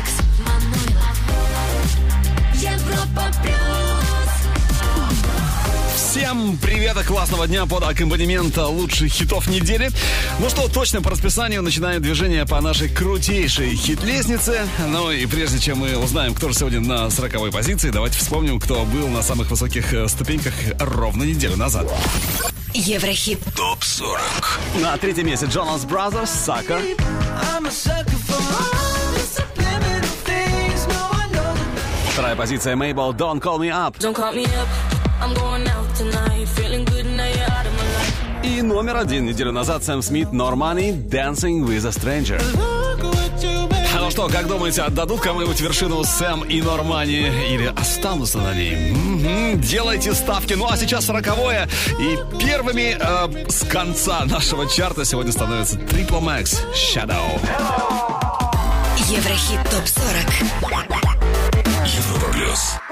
Алекс Манойлов. Европа плюс. Всем привет и классного дня под аккомпанемент лучших хитов недели. Ну что, точно по расписанию начинаем движение по нашей крутейшей хит-лестнице. Ну и прежде чем мы узнаем, кто же сегодня на 40 позиции, давайте вспомним, кто был на самых высоких э, ступеньках ровно неделю назад. Еврохит. ТОП 40. На третьем месте Jonas Brothers, Sucker. Вторая позиция Мейбл, Don't Call Me Up. Don't call me. И номер один неделю назад Сэм Смит, Нормани, Dancing with a Stranger. А ну что, как думаете, отдадут кому-нибудь вершину Сэм и Нормани или останутся на ней? Мгм, делайте ставки. Ну а сейчас сороковое. И первыми э, с конца нашего чарта сегодня становится Triple Max Shadow. Еврохит ТОП-40. Европа плюс.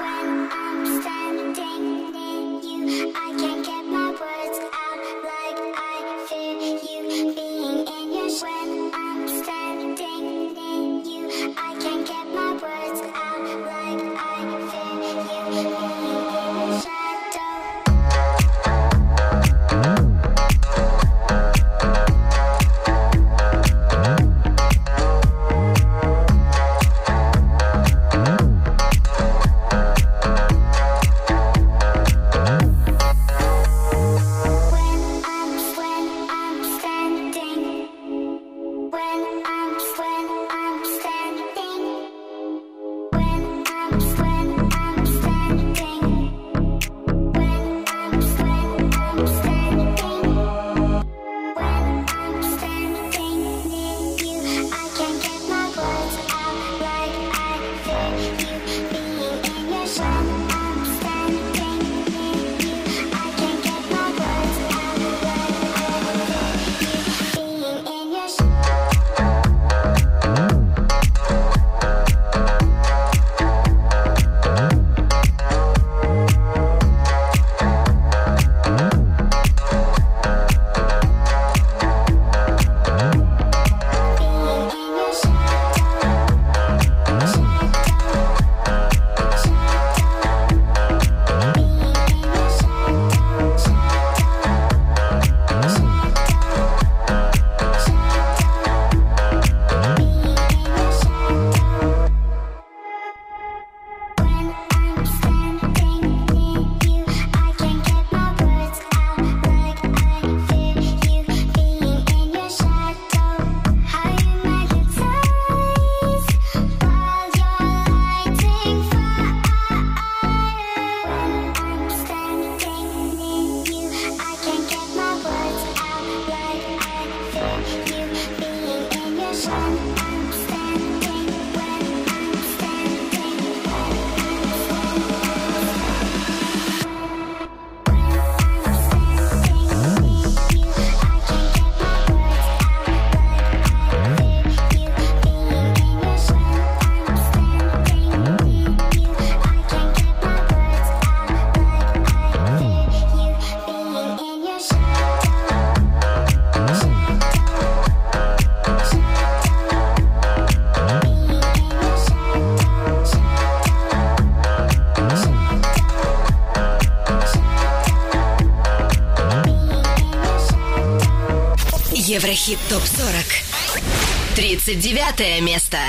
39 место.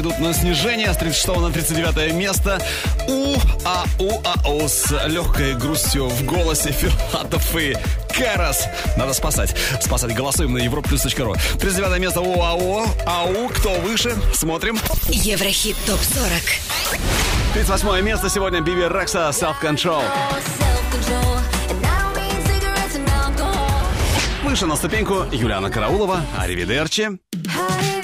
Идут на снижение с 36 на 39 место. У, а, у, а, у с легкой грустью в голосе Филатов и Карас. Надо спасать. Спасать голосуем на europlus.ru. 39 место у, а, у, ау. Кто выше? Смотрим. Еврохит ТОП-40. 38 место сегодня Биби Рекса Self Control. Self-control. Выше на ступеньку Юлиана Караулова, Аривидерчи. Arrivederci.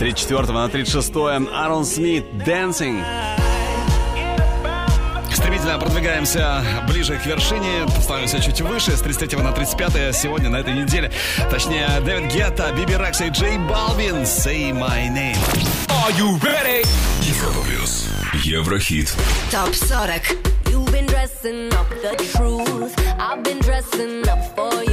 34 на 36 Арон Смит Dancing. Стремительно продвигаемся ближе к вершине, становимся чуть выше, с 33 на 35 сегодня на этой неделе. Точнее, Дэвид Гетта, Биби Рекс и Джей Балвин Say My Name. Are you ready? Европа плюс. Еврохит. ТОП-40. You've been dressing up the truth. I've been dressing up for you.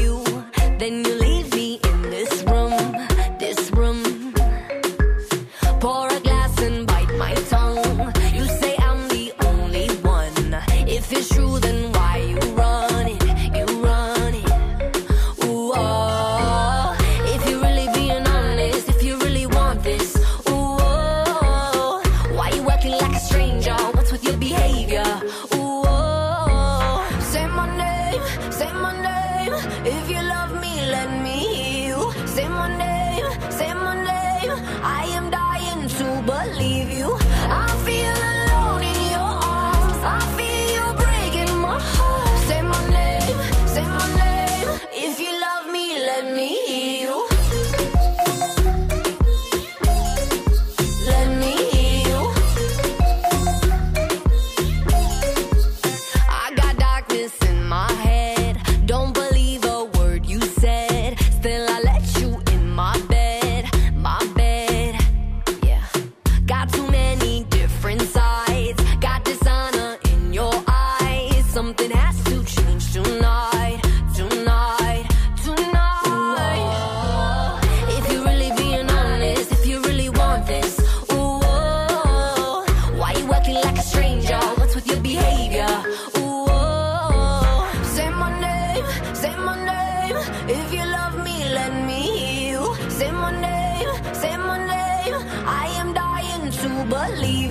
leave.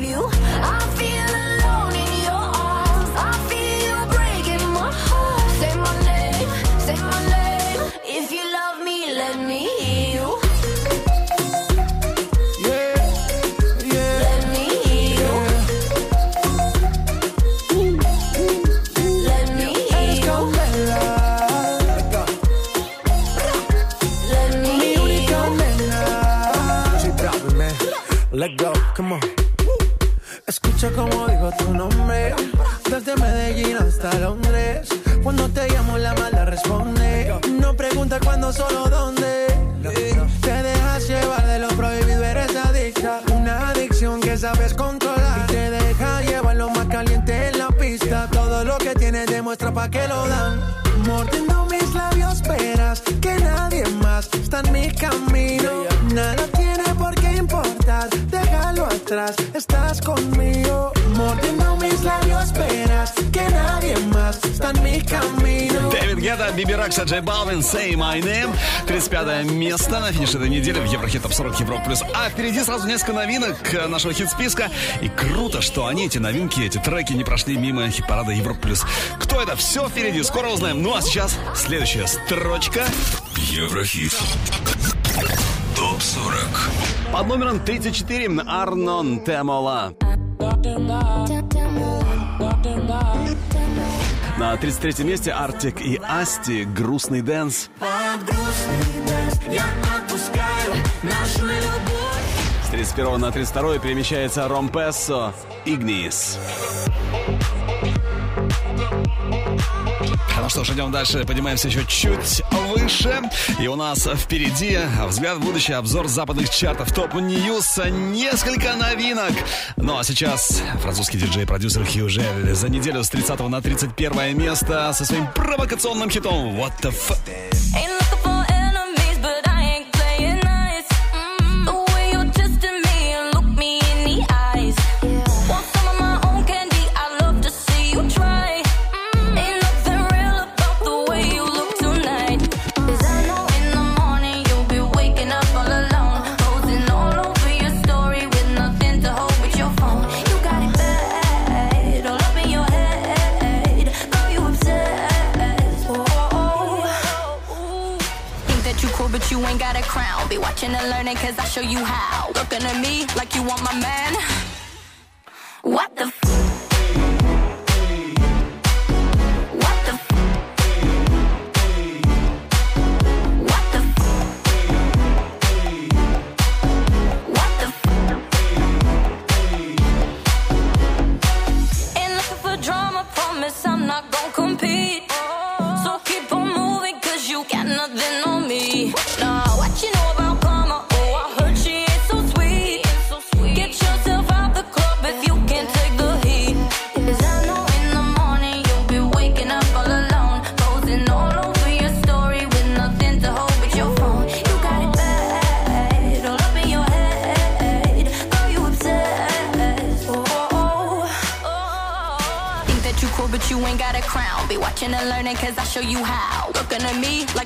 Биби Рекса, Джей Балвин, Say My Name. 35 место на финише этой недели в Еврохит Топ 40 Европа Плюс. А впереди сразу несколько новинок э, нашего хит-списка. И круто, что они, эти новинки, эти треки не прошли мимо хит-парада Европа Плюс. Кто это? Все впереди, скоро узнаем. Ну а сейчас следующая строчка. Еврохит. Топ 40. Под номером 34 Арнон Темола. На 33 месте Артик и Асти «Грустный дэнс». С 31 на 32 перемещается Rompasso «Ignis». Ну что ж, идем дальше, поднимаемся еще чуть выше. И у нас впереди взгляд в будущее, обзор западных чартов Top News и несколько новинок. Ну а сейчас французский диджей-продюсер Хью Жель за неделю с 30 на 31 место со своим провокационным хитом What the f... teaching and learning, cause I show you how. Looking at me like you want my man. What the f? I'm not gonna compete. So keep show you how. Looking at me like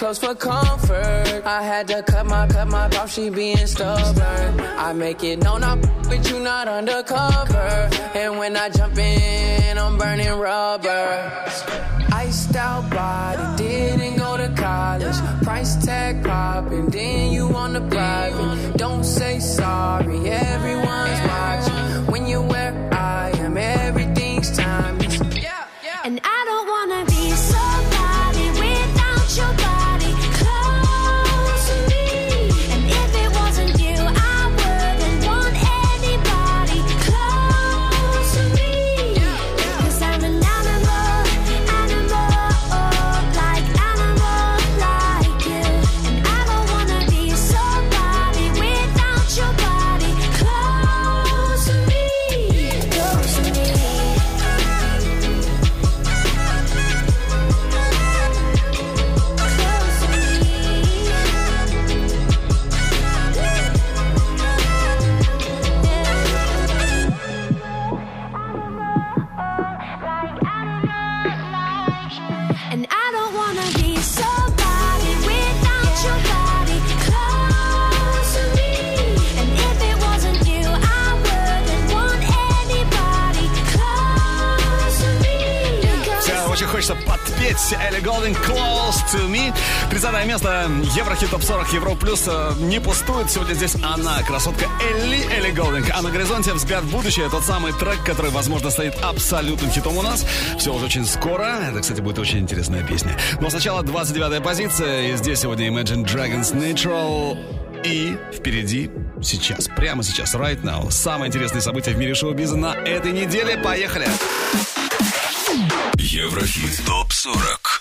close for comfort. I had to cut my cut my off, she being stubborn. I make it known I'm with you, not undercover. And when I jump in, I'm burning rubber. Iced out body, didn't go to college. Price tag popping, then you on the private. Don't say sorry, everyone's watching. Плюс э, не пустует. Сегодня здесь она, красотка Элли Элли Голдинг. А на горизонте взгляд в будущее. Тот самый трек, который, возможно, стоит абсолютным хитом у нас. Все уже очень скоро. Это, кстати, будет очень интересная песня. Но сначала 29 позиция. И здесь сегодня Imagine Dragons Natural. И впереди сейчас, прямо сейчас, right now, самое интересное событие в мире шоу-биза на этой неделе. Поехали! Еврохит ТОП 40.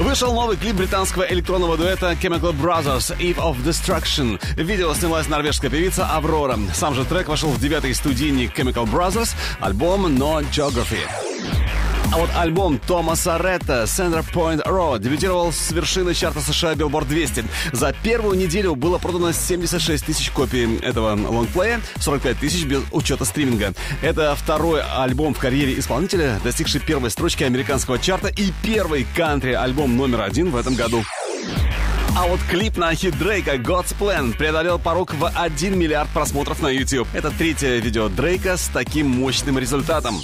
Вышел новый клип британского электронного дуэта Chemical Brothers Eve of Destruction. Видео снялась норвежская певица Аврора. Сам же трек вошел в девятый студийник Chemical Brothers, альбом No Geography. А вот альбом Томаса Ретта Center Point Row дебютировал с вершины чарта США Billboard 200. За первую неделю было продано 76 тысяч копий этого лонгплея, 45 тысяч без учета стриминга. Это второй альбом в карьере исполнителя, достигший первой строчки американского чарта и первый кантри-альбом номер один в этом году. А вот клип на хит Дрейка God's Plan преодолел порог в 1 миллиард просмотров на YouTube. Это третье видео Дрейка с таким мощным результатом.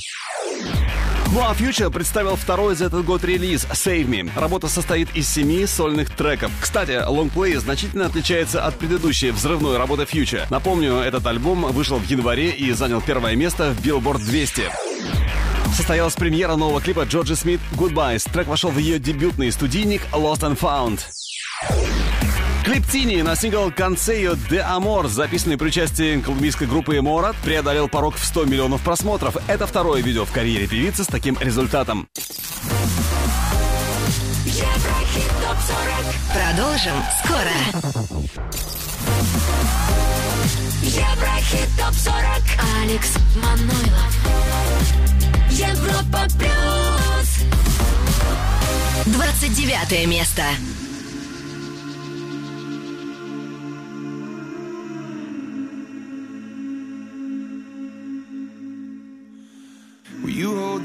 Ну а Future представил второй за этот год релиз Save Me. Работа состоит из семи сольных треков. Кстати, лонгплей значительно отличается от предыдущей взрывной работы Future. Напомню, этот альбом вышел в январе и занял первое место в Billboard 200. Состоялась премьера нового клипа Джорджи Смит «Goodbyes». Трек вошел в ее дебютный студийник «Lost and Found». Клип Тини на сингл «Консейо де Амор», записанный при участии колумбийской группы Морат, преодолел порог в 100 миллионов просмотров. Это второе видео в карьере певицы с таким результатом. Еврохит ТОП-40. Продолжим скоро. Еврохит ТОП-40. Алекс Манойлов. Европа Плюс. 29 место.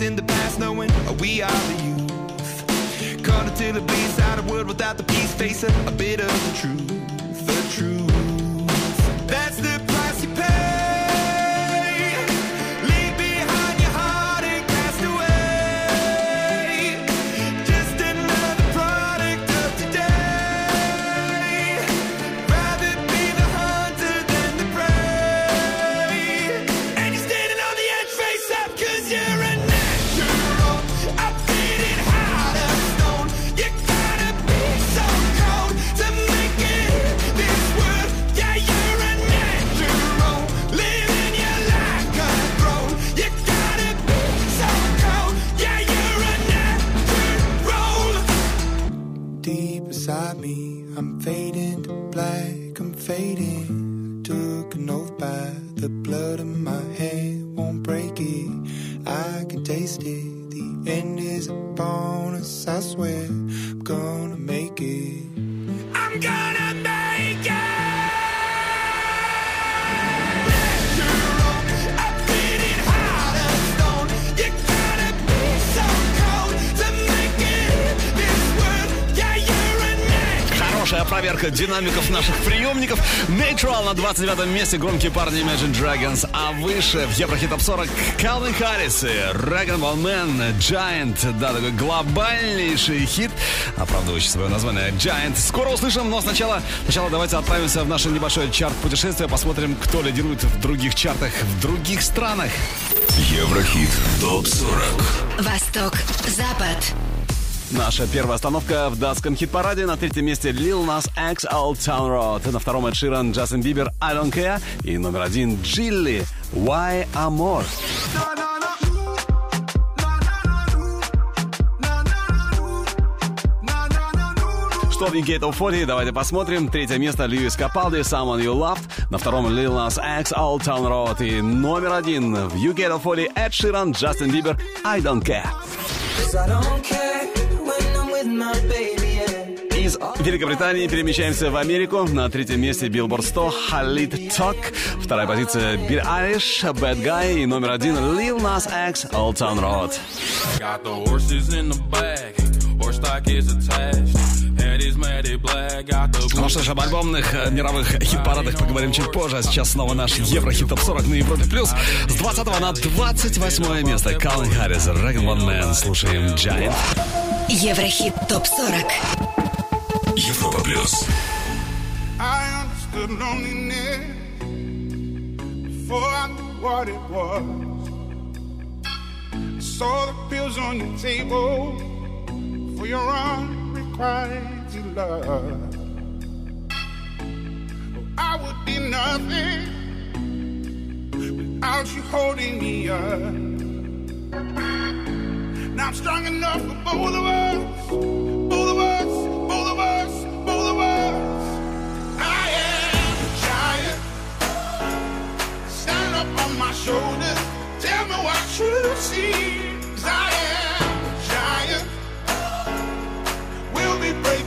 Find the the past, knowing we are the youth. Caught until it bleeds out of world without the peace, facing a bit of the truth, Проверка динамиков наших приемников. Natural на 29 месте. Громкие парни Imagine Dragons. А выше в Еврохит Топ 40 Калвин Харрис и Dragon Ball Man Giant. Да, такой глобальнейший хит, оправдывающий свое название Giant. Скоро услышим, но сначала, сначала давайте отправимся в наше небольшое чарт-путешествие. Посмотрим, кто лидирует в других чартах в других странах. Еврохит ТОП-40. Восток, Запад. Наша первая остановка в датском хит-параде. На третьем месте Lil Nas X Old Town Road. На втором Эд Ширан, Джастин Бибер I Don't Care. И номер один Джилли Why Amor. что в Top 40? Давайте посмотрим. Третье место Льюис Капалди, Someone You Loved. На втором Lil Nas X, Old Town Road. И номер один в UK Top 40 Эд Ширан, Джастин Бибер, I Don't Care. Из Великобритании перемещаемся в Америку. На третьем месте Billboard 100 Халид Talk. Вторая позиция Билл Irish, Bad Guy. И номер один Lil Nas X, Old Town Road. Got the horses in the back, horse stock is attached. Ну что ж, об альбомных э, мировых хит-парадах поговорим чуть позже. А сейчас снова наш Еврохит Топ 40 на Европе Плюс. С 20 на 28 место Калвин Харрис, Dragon One Man. Слушаем Giant. Еврохит ТОП-40. Европа плюс. I understood loneliness before I knew what it was. I saw the pills on your table for your unrequited love. I would be nothing without you holding me up. Now I'm strong enough for both of us, both of us, both of us, both of us. I am a giant. Stand up on my shoulders. Tell me what you see. 'Cause I am a giant. We'll be breaking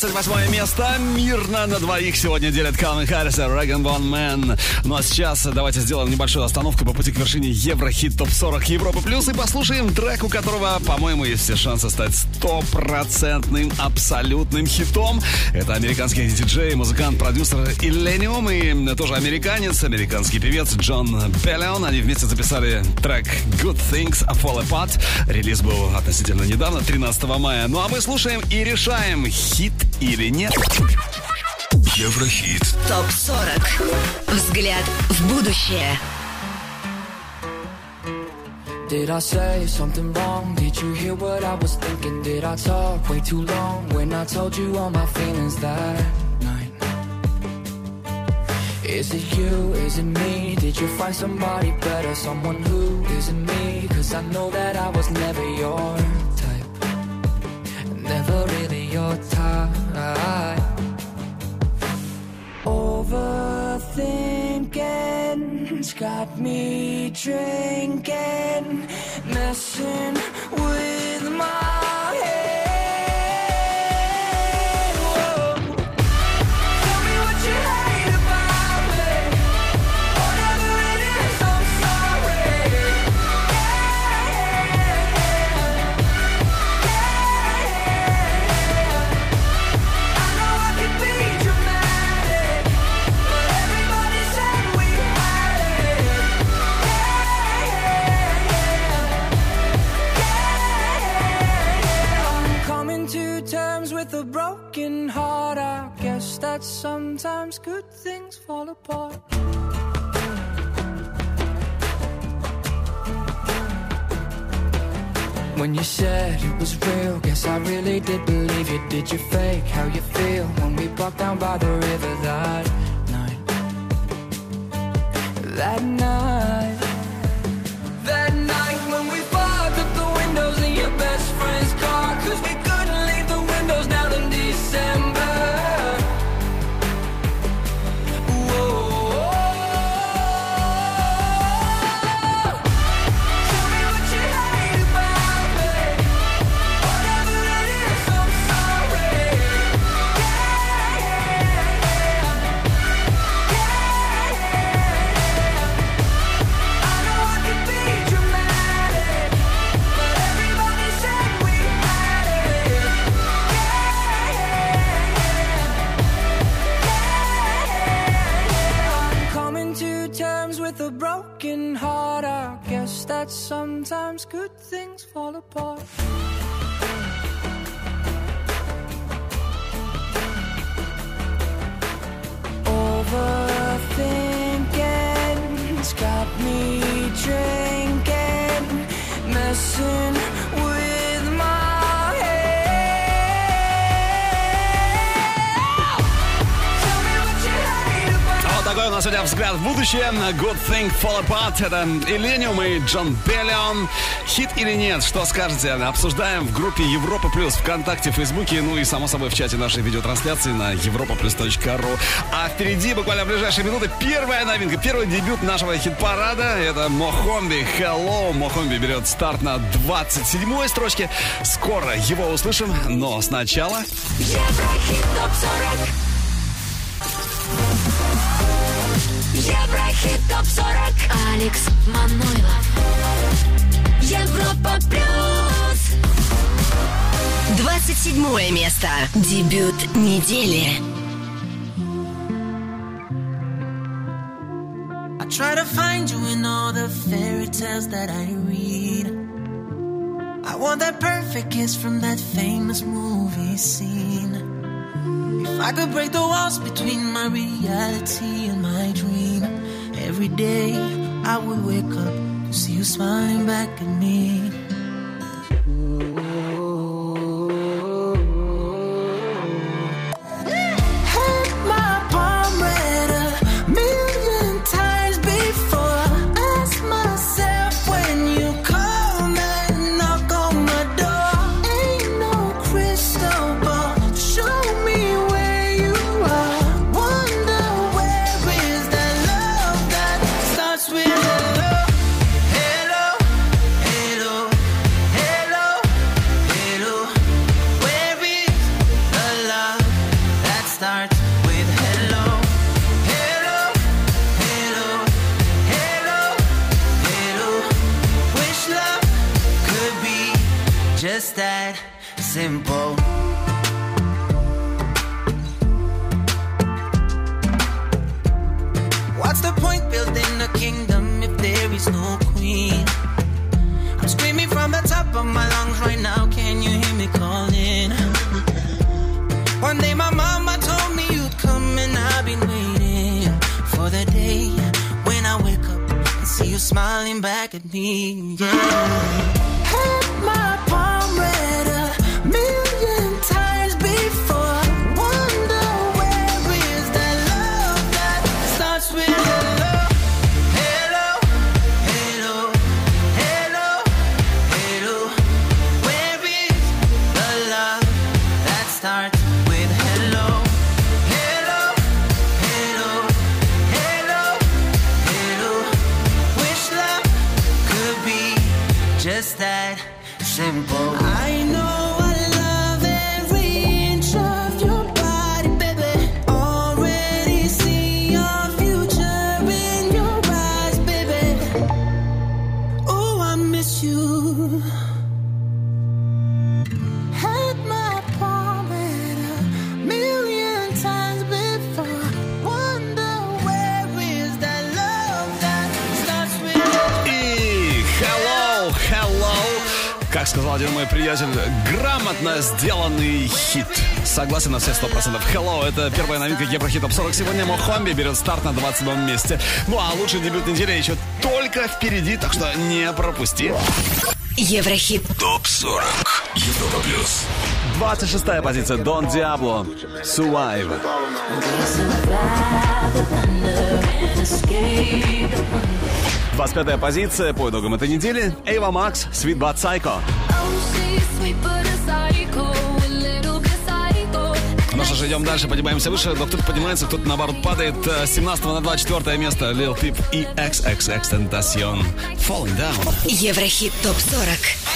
28 место. Мирно на двоих сегодня делят Calvin Harris и Rag'n'Bone Man. Ну а сейчас давайте сделаем небольшую остановку по пути к вершине Еврохит Топ 40 Европы Плюс и послушаем трек, у которого, по-моему, есть все шансы стать стопроцентным абсолютным хитом. Это американский диджей, музыкант, продюсер Illenium и тоже американец, американский певец Джон Беллион. Они вместе записали трек Good Things Fall Apart. Релиз был относительно недавно, 13 мая. Ну а мы слушаем и решаем, хит или нет. Еврохит. ТОП 40. Взгляд в будущее. Did I say something wrong? Did you hear what I was thinking? Did I talk way too long when I told you all my feelings that night? Is it you? Is it me? Did you find somebody better? Someone who isn't me? Cause I know that I was never your Got me drinking, sometimes good things fall apart. When you said it was real, guess I really did believe you. Did you fake how you feel when we walked down by the river that night? That night. Нас сегодня взгляд в будущее. Good Thing Fall Apart. Это Illenium и Джон Беллион. Хит или нет? Что скажете? Обсуждаем в группе Европа Плюс ВКонтакте, Фейсбуке, ну и, само собой, в чате нашей видеотрансляции на europaplus.ru. А впереди, буквально в ближайшие минуты, первая новинка, первый дебют нашего хит-парада. Это Мохомби Hello. Мохомби берет старт на 27-й строчке. Скоро его услышим, но сначала... Еврохит топ 40. Еврохит топ 40. Алекс Манойлов. Европа плюс. 27 место. Дебют недели. I try to find you in all the fairy tales that I read. I want that perfect kiss from that famous movie scene. If I could break the walls between my reality and my dream, every day I would wake up to see you smiling back at me. на все 100%. Hello, это первая новинка Еврохит Топ 40. Сегодня Мохомби берет старт на 27 месте. Ну а лучший дебют недели еще только впереди, так что не пропусти. Еврохит. Топ 40. Европа плюс. 26 позиция. Дон Диабло. Survive. Survive 25 позиция по итогам этой недели. Эйва Макс, Sweet But Psycho. Мы же идем дальше, поднимаемся выше, но кто-то поднимается, кто-то наоборот падает. Э, 17 на 24 место Lil Peep и XXX Tentacion. Falling Down. Еврохит ТОП-40.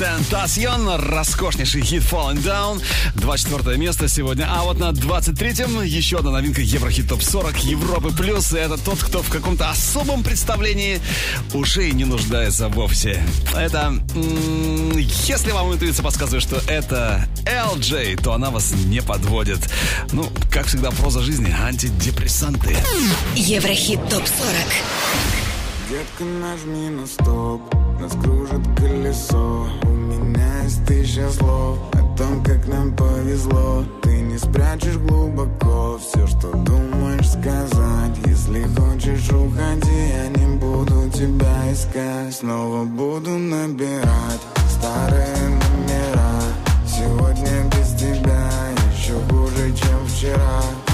Тентасьон, роскошнейший хит Falling Down, 24 место сегодня. А вот на 23-м еще одна новинка Еврохит Топ 40 Европы Плюс. И это тот, кто в каком-то особом представлении уже и не нуждается вовсе. Это, м, если вам интуиция подсказывает, что это LJ, то она вас не подводит. Ну, как всегда, проза жизни, антидепрессанты. Еврохит ТОП 40 Детка, нажми на стоп Нас кружит колесо. У меня есть тысяча слов О том, как нам повезло. Ты не спрячешь глубоко Все, что думаешь сказать. Если хочешь, уходи Я не буду тебя искать. Снова буду набирать Старые номера. Сегодня без тебя Еще хуже, чем вчера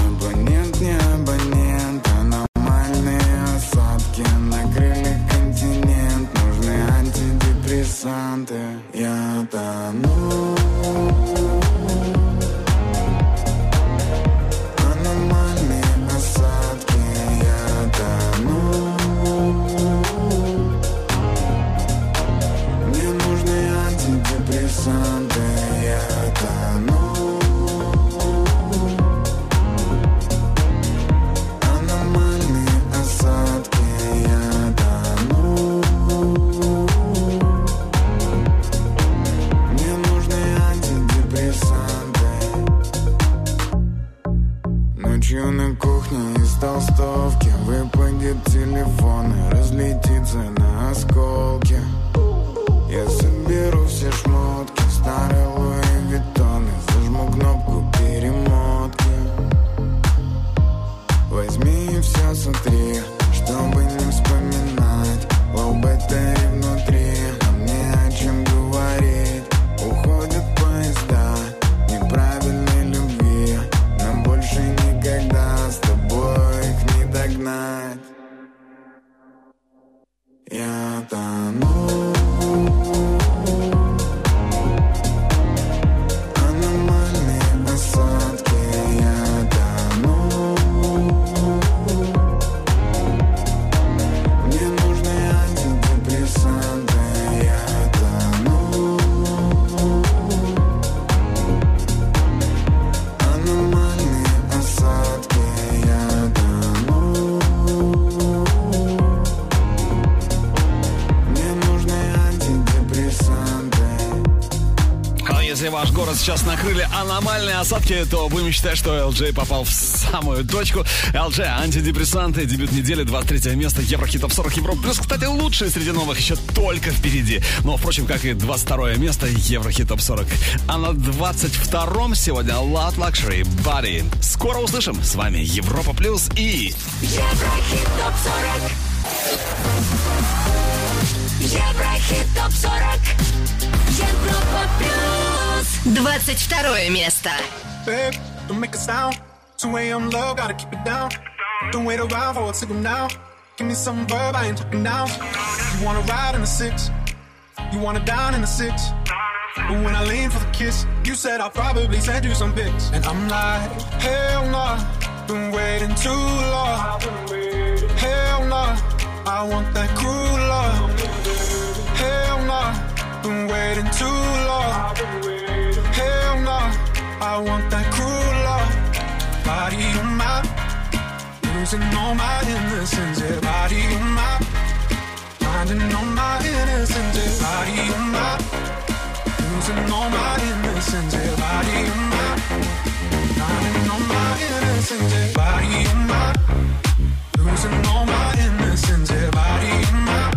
антидепрессанты Я тону Аномальные толстовки Выпадет телефон и разлетится на осколки. Я соберу все шмотки Старые Луи Виттоны Зажму кнопку перемотки. Возьми и все сотри сейчас накрыли аномальные осадки, то будем считать, что LJ попал в самую точку. LJ, антидепрессанты, дебют недели, 23 место, Еврохит Топ 40 Европа. Плюс, кстати, лучшие среди новых еще только впереди. Но, впрочем, как и 22 место, Еврохит Топ 40. А на 22-м сегодня Loud Luxury Body. Скоро услышим. С вами Европа Плюс и... Еврохит топ 40 Еврохит топ 40 Европа плюс 22 место. Babe, don't make a sound. 2 a.m. low, gotta keep it down. Don't wait around for a signal now. Give me some verb, I ain't talking down. You wanna ride in the six, you wanna down in the six. But when I lean for the kiss, you said I'll probably send you some pics. And I'm like, hell nah, been waiting too long. Hell nah, I want that cruel love. Hell nah, been waiting too long. I want that cruel love. Body on my, losing all my innocence. Yeah, body on my, finding all my innocence. Yeah, body on my, losing all my innocence. Yeah, body on my, finding all my innocence. Yeah, body on my, losing all my innocence. Yeah, body on my,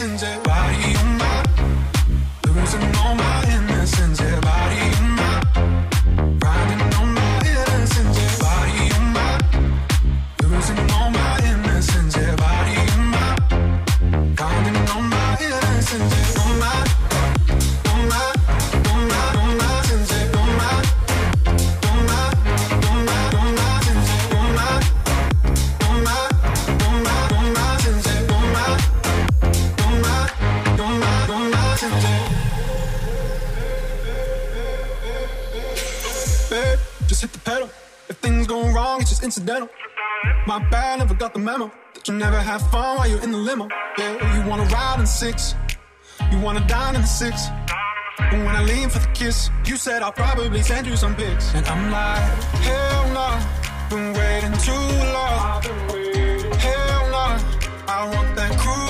messenger wrong, it's just incidental. My bad, never got the memo. That you never have fun while you're in the limo. Yeah, oh, you wanna ride in six. You wanna dine in the six. And when I lean for the kiss, you said I'll probably send you some pics. And I'm like, hell no, been waiting too long. Hell no, I want that cruel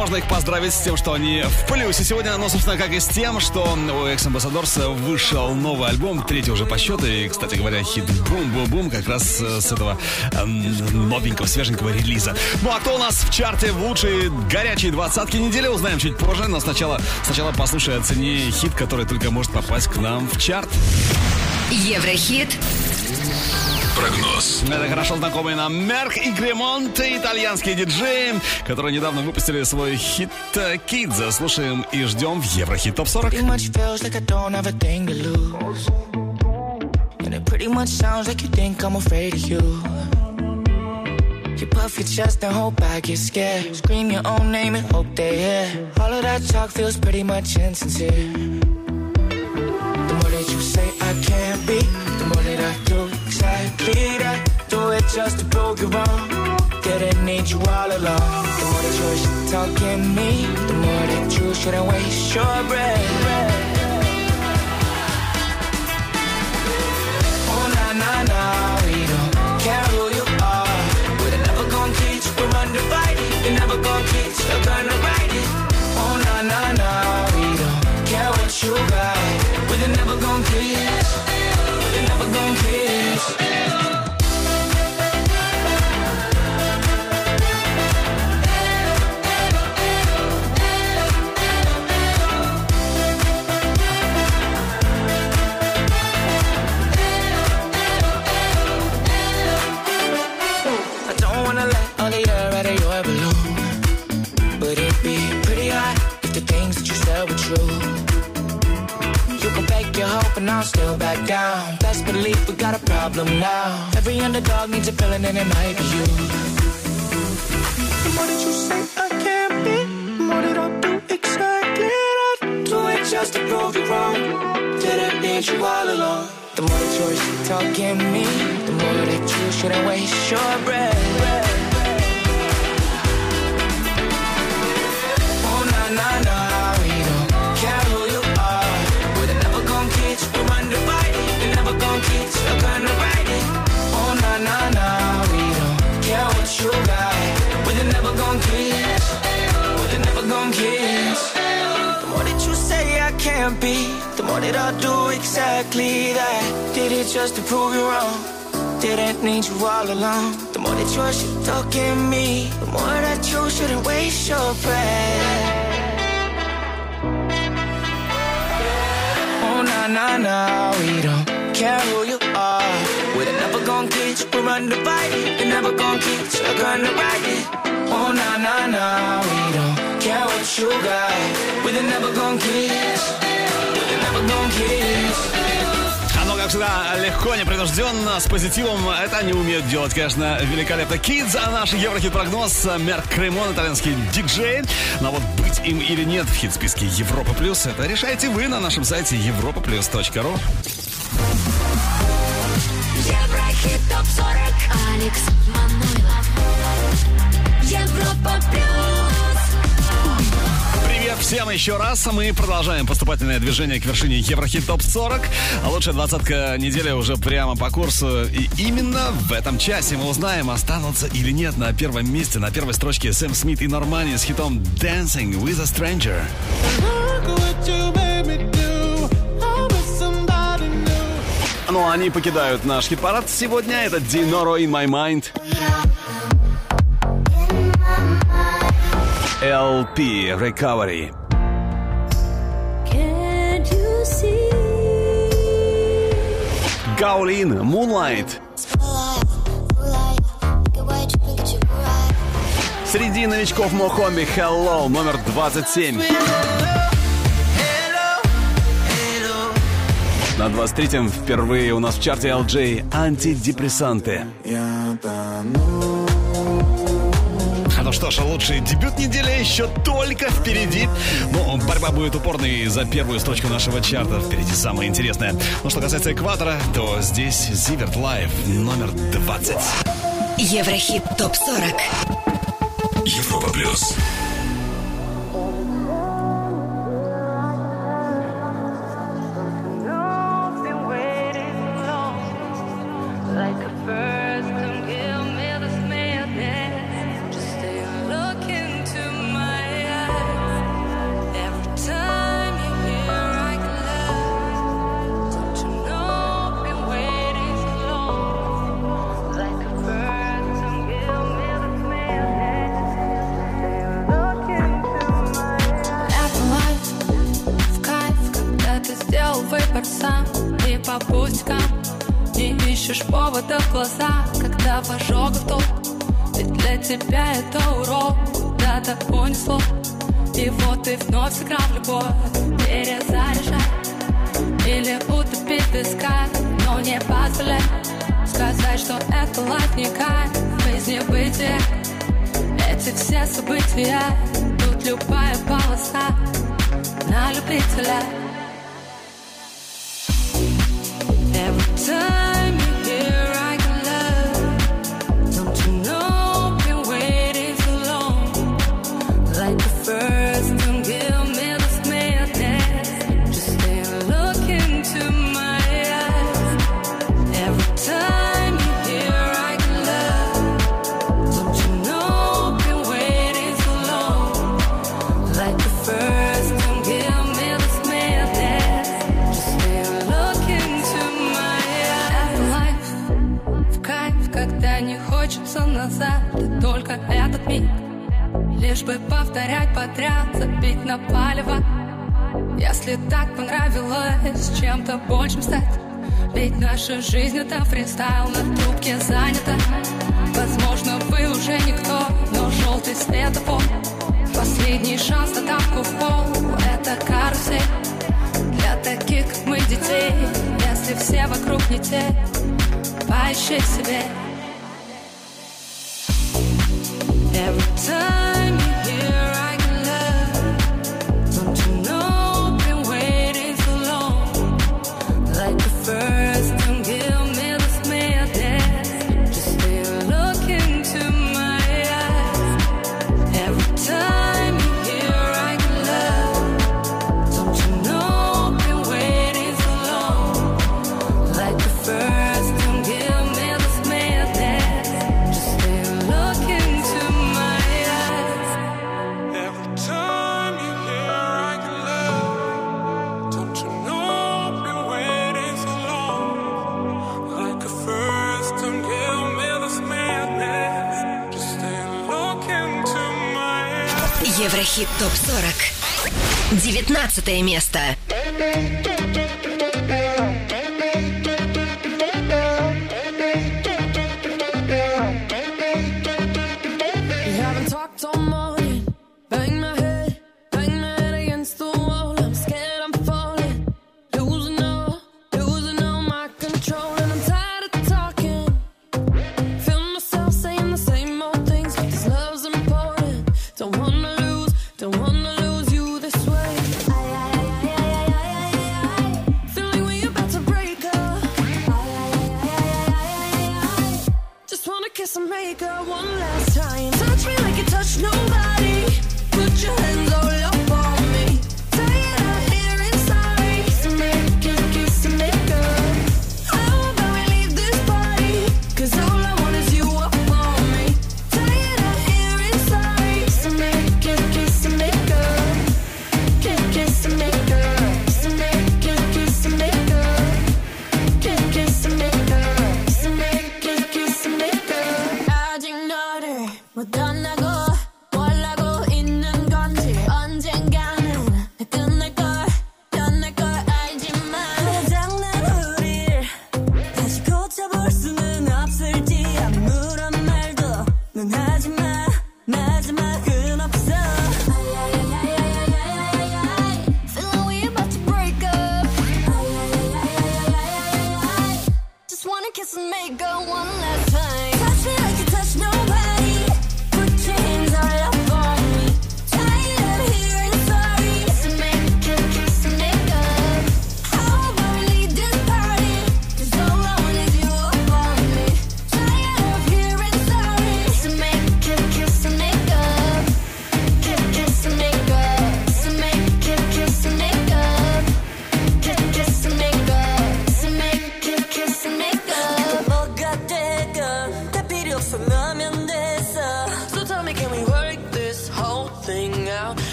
Можно их поздравить с тем, что они в плюсе сегодня. Ну, собственно, как и с тем, что у X Ambassadors вышел новый альбом, третий уже по счету. И, кстати говоря, хит Бум-бум-бум как раз э, с этого эм, новенького, свеженького релиза. Ну, а кто у нас в чарте в лучшие горячие двадцатки недели, узнаем чуть позже. Но сначала, сначала послушай, оцени хит, который только может попасть к нам в чарт. Еврохит Прогноз. Это хорошо знакомые нам Мерк и Гремонт, итальянские диджеи, которые недавно выпустили свой хит э, Кидза. Слушаем и ждем в Еврохит Топ 40. Pretty much feels like I don't have a thing to lose. And it pretty much sounds like you think I'm afraid of you. You puff your chest and hold back, you're scared. Scream your own name and hope they hear. All of that talk feels pretty much insincere. just a Pokemon Didn't need you all along. The more that you should talk in me The more that you shouldn't waste your breath. Oh na na na We don't care who you are. We're never gonna teach We're undivided. You're never gonna teach You're gonna write. It Oh na na na We don't care what you got We're never gonna teach We're never gonna teach and I'll still back down. Best believe we got a problem now. Every underdog needs a villain and it might be you. The more that you say I can't be, more that I'll do exactly that. Do it just to prove you wrong. Didn't need you all along. The more that you're talking me, the more that you shouldn't waste your breath. Kiss. The more that you say I can't be, the more that I'll do exactly that. Did it just to prove you wrong. Didn't need you all along. The more that you're shit talking me, the more that you shouldn't waste your breath. Oh na na na, we don't care who you are. We're never gonna get you, we're undivided. We're never gonna get you, I'm gonna ride it. Oh na na na, we don't care what you got. We're never gonna kiss, we're never gonna kiss. Оно, как всегда, легко, непринужденно, с позитивом. Это они умеют делать, конечно, великолепно. Kids, а наш Еврохит-прогноз. Мерк Кремон, итальянский диджей. Но вот быть им или нет в хит-списке Европа Плюс, это решаете вы на нашем сайте europaplus.ru. Еврохит ТОП-40 Алекс Манойлов Европа Плюс всем еще раз. Мы продолжаем поступательное движение к вершине Еврохит Топ 40. А лучшая двадцатка недели уже прямо по курсу. И именно в этом часе мы узнаем, останутся или нет на первом месте, на первой строчке Сэм Смит и Нормани с хитом Dancing with a Stranger. Ну, а они покидают наш хит-парад сегодня. Это Dinoro in My Mind. LP Recovery. Гаулин Moonlight. Среди новичков Мохомби Hello номер 27. На 23-м впервые у нас в чарте LJ антидепрессанты. Я тону ну что ж, лучший дебют недели еще только впереди. Ну, борьба будет упорной за первую строчку нашего чарта. Впереди самое интересное. Ну, что касается экватора, то здесь Зиверт Лайв номер 20. Еврохит ТОП-40. Европа плюс. Ведь наша жизнь это фристайл, на трубке занята. Возможно, вы уже никто, но желтый свет светофор Последний шанс на тапку в пол — это карусель. Для таких, как мы, детей, если все вокруг не те Поищи себе. Every time Хит ТОП-40. 19 место.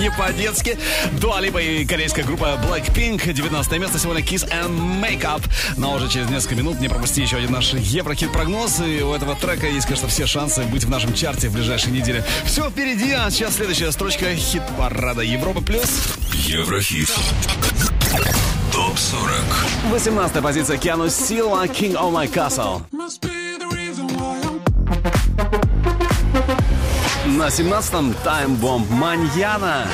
не по-детски. Дуалипа и корейская группа Blackpink. 19 место сегодня Kiss and Makeup. Но уже через несколько минут не пропусти еще один наш Еврохит-прогноз. И у этого трека есть, конечно, все шансы быть в нашем чарте в ближайшей неделе. Все впереди, а сейчас следующая строчка хит-парада Европа плюс. Еврохит. Топ 40. 18 позиция Киану Сила, King of My Castle. на 17-м «Таймбомб Маньяна».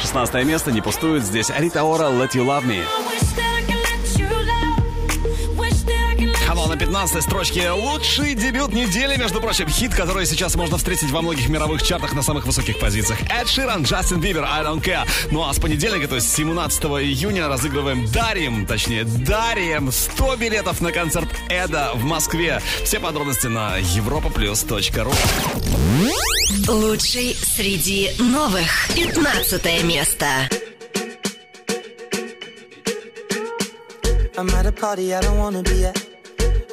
Шестнадцатое место не пустует здесь Рита Ора «Let You Love Me». 15 строчке. Лучший дебют недели, между прочим, хит, который сейчас можно встретить во многих мировых чартах на самых высоких позициях. Эд Ширан, Джастин Бибер, I Don't Care. Ну а с понедельника, то есть 17 июня, разыгрываем, дарим, точнее, дарим 100 билетов на концерт Эда в Москве. Все подробности на europaplus.ru Лучший среди новых. 15 место. I'm at a party I don't wanna be at.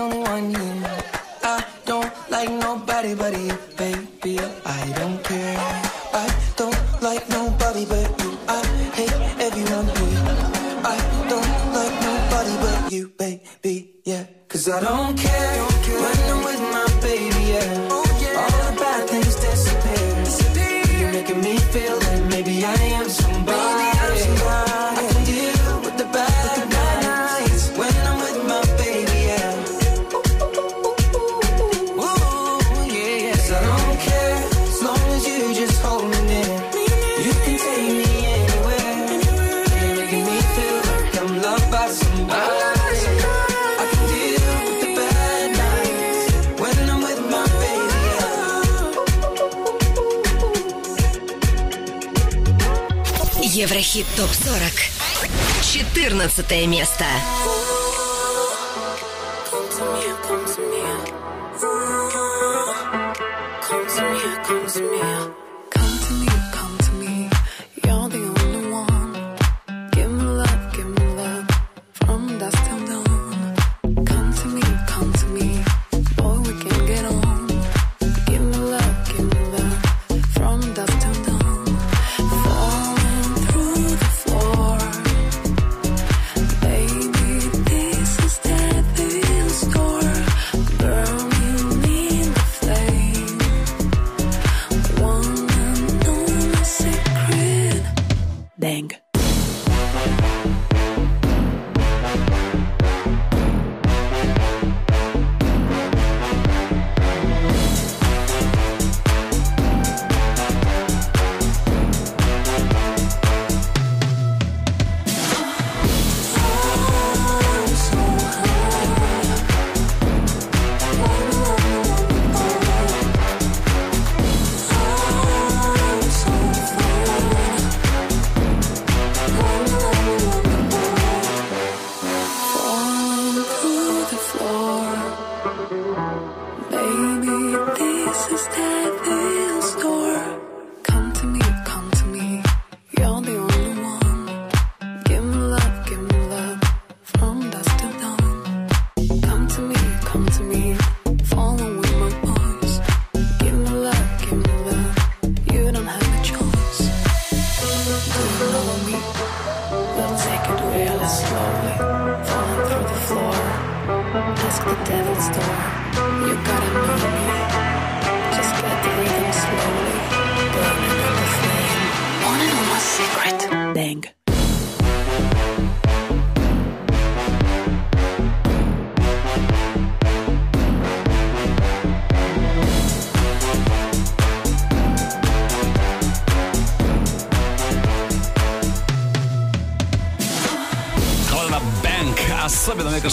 Only one here. I don't like nobody but you, ТОП-40. 14 место.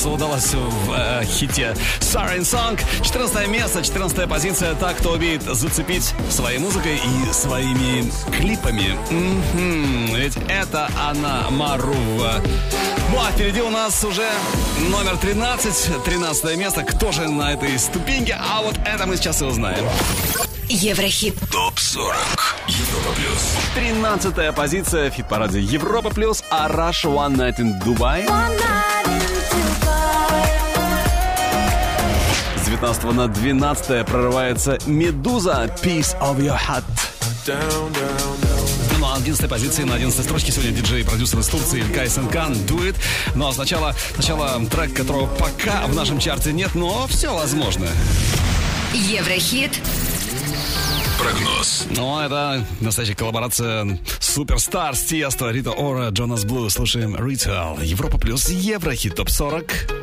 Кажется, удалось в э, хите Siren Song. 14 место, 14 позиция. Так, кто умеет зацепить своей музыкой и своими клипами. Мгм. Ведь это Анна Марува. Ну а впереди у нас уже номер 13, 13 место. Кто же на этой ступеньке? А вот это мы сейчас и узнаем. Еврохит. ТОП-40. Европа плюс. 13 позиция в хит-параде Европа плюс Араш One Night in Dubai. С 19 на 12 прорывается Медуза Piece of Your Heart. Ну а 11 позиции на 11 строчке сегодня диджей и продюсер из Турции Илькай Сенкан Do It. Ну а сначала, сначала трек, которого пока в нашем чарте нет, но все возможно. Еврохит. Прогноз. Ну, это настоящая коллаборация Суперстар с Тиесто, Рита Ора, Джонас Блу. Слушаем Ritual. Европа плюс Еврохит ТОП 40.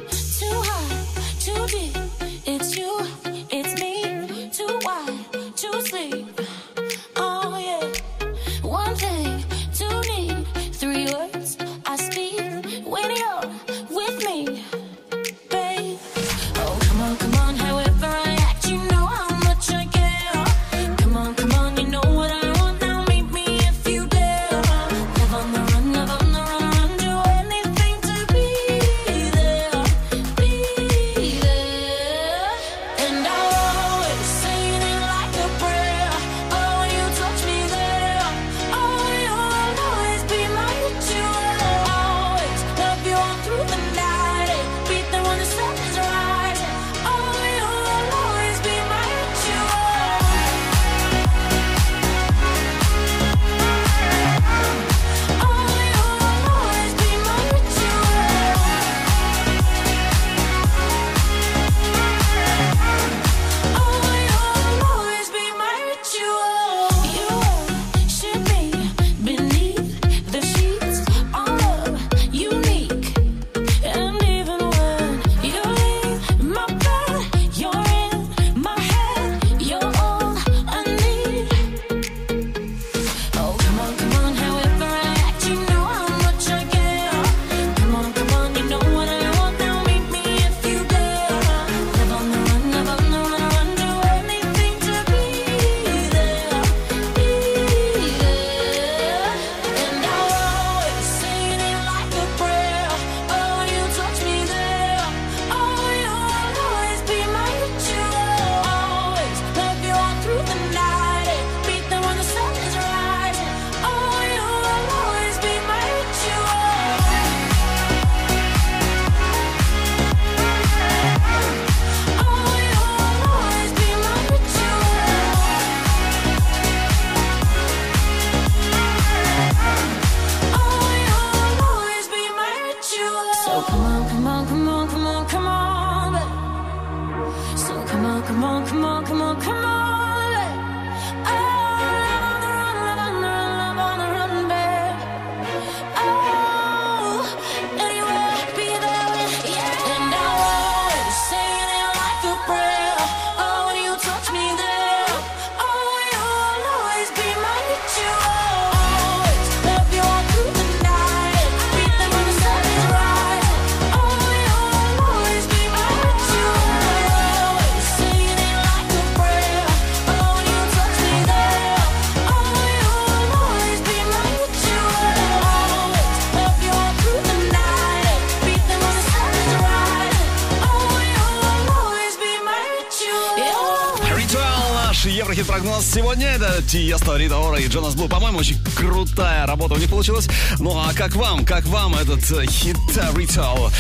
клубу. По-моему, очень крутая работа у них получилась. Ну а как вам, как вам этот э, хит э, Ritual?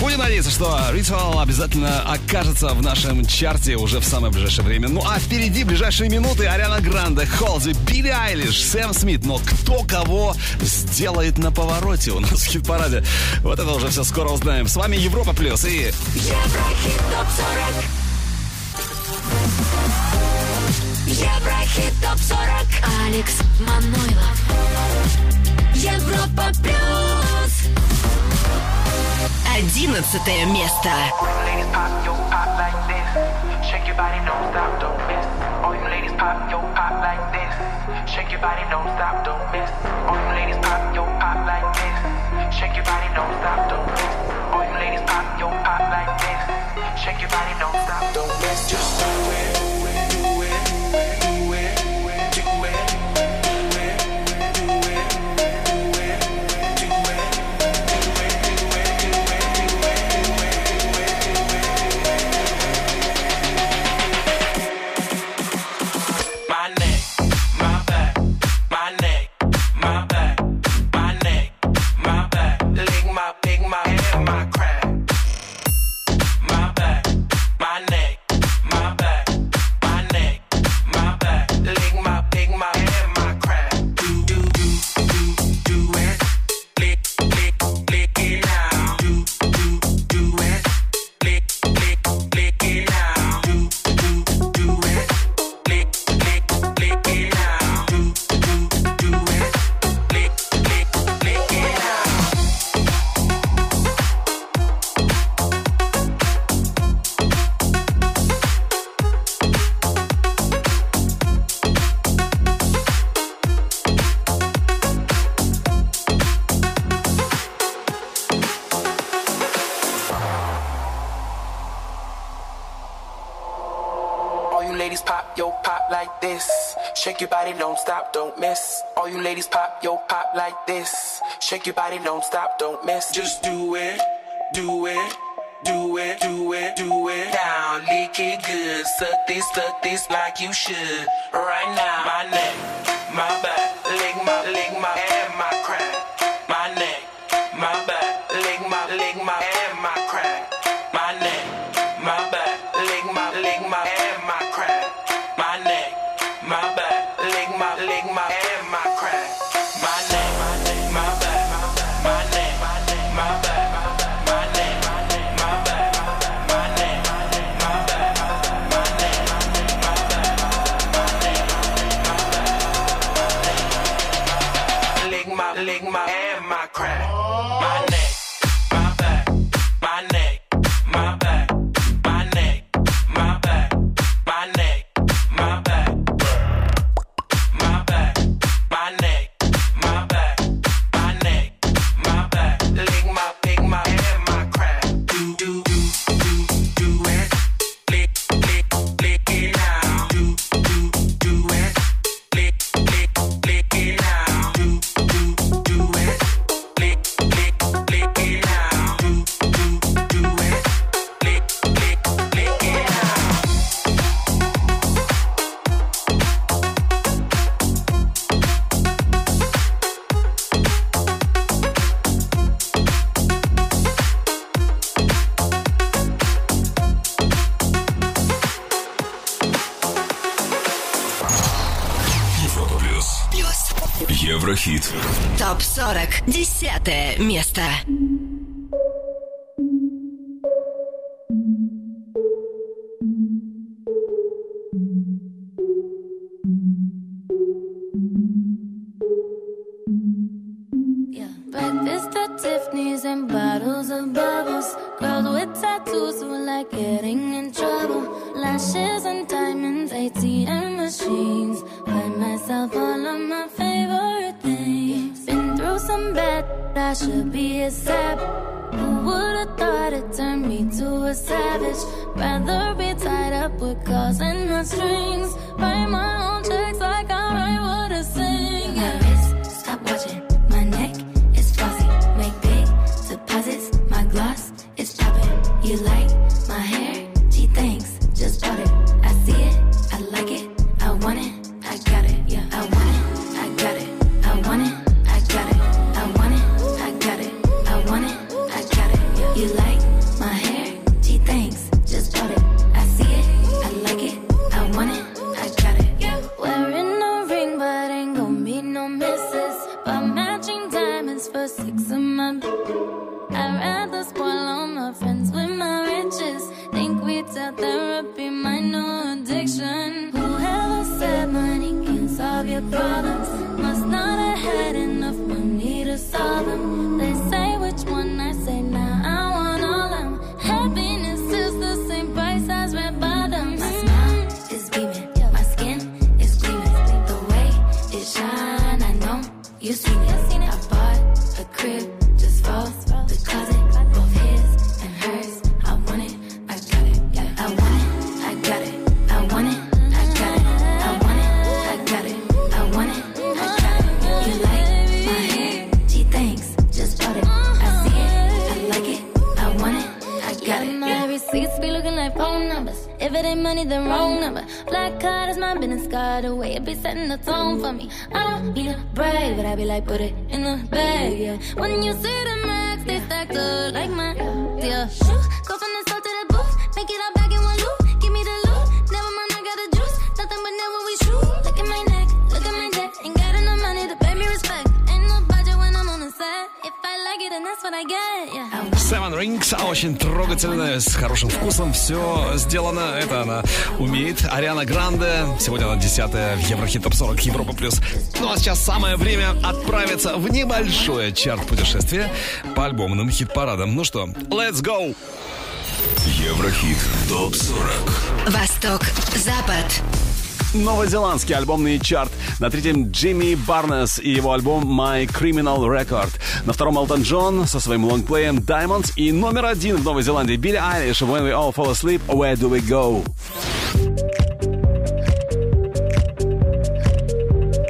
Будем надеяться, что Ritual обязательно окажется в нашем чарте уже в самое ближайшее время. Ну а впереди ближайшие минуты Ариана Гранде, Холзи, Билли Айлиш, Сэм Смит. Но кто кого сделает на повороте у нас в хит-параде? Вот это уже все скоро узнаем. С вами Европа Плюс и... Еврохит 40 Манойлов. Европа Плюс Одиннадцатое место. Ladies pop, yo, pop like this. Shake your body, don't stop, don't miss. All you ladies pop, yo, pop like this. Shake your body, don't stop, don't miss. All you ladies pop, yo, pop like this. Shake your body, don't stop, don't miss. All you ladies pop, yo, pop like this. Shake your body, don't stop, don't miss. Just do it, Like this. Shake your body, don't stop, don't miss. Just do it, do it, do it, do it, do it. Now, lick it good. Suck this, suck this like you should. Right now, my neck, my back, lick my, lick my, and my crack. My neck, my back, lick my, lick my, and my crack. My neck, my back, плюс. Еврохит. ТОП-40. Десятое место. Breakfast at Tiffany's and bottles of bubbles. Girls with tattoos who like getting in trouble. Lashes and diamonds, ATM machines. Buy myself all of my favorite things. Been through some bad, I should be a sap. Who would've thought it turned me to a savage? Rather be tied up with calls and not strings. Write my own checks like I write what I sing. My wrist, stop. My neck is flossy. Make big deposits. My gloss is chopping. You like silence. Money, then wrong number. Black card is my business card. The way it be setting the tone for me. I don't need a brag, but I be like, put it in the bag, yeah. When you see the max, they stacked up like mine, yeah. Go from the south to the booth, make it all back in one loop. Give me the loot, never mind, I got the juice. Nothing but never we shoot. Look at my neck, look at my neck. Ain't got enough money to pay me respect. Ain't no budget when I'm on the set. If I like it, then that's what I get, yeah. Seven Rings, а очень трогательная, с хорошим вкусом. Все сделано, это она умеет. Ариана Гранде. Сегодня она десятая в Еврохит Топ 40 Европа Плюс. Ну а сейчас самое время отправиться в небольшое чарт-путешествие по альбомным хит-парадам. Ну что, let's go! Еврохит ТОП-40 Восток, Запад. Новозеландский альбомный чарт. На третьем Джимми Барнес и его альбом My Criminal Record. На втором Элтон Джон со своим лонгплеем Diamonds. И номер один в Новой Зеландии Билли Айлиш When We All Fall Asleep, Where Do We Go?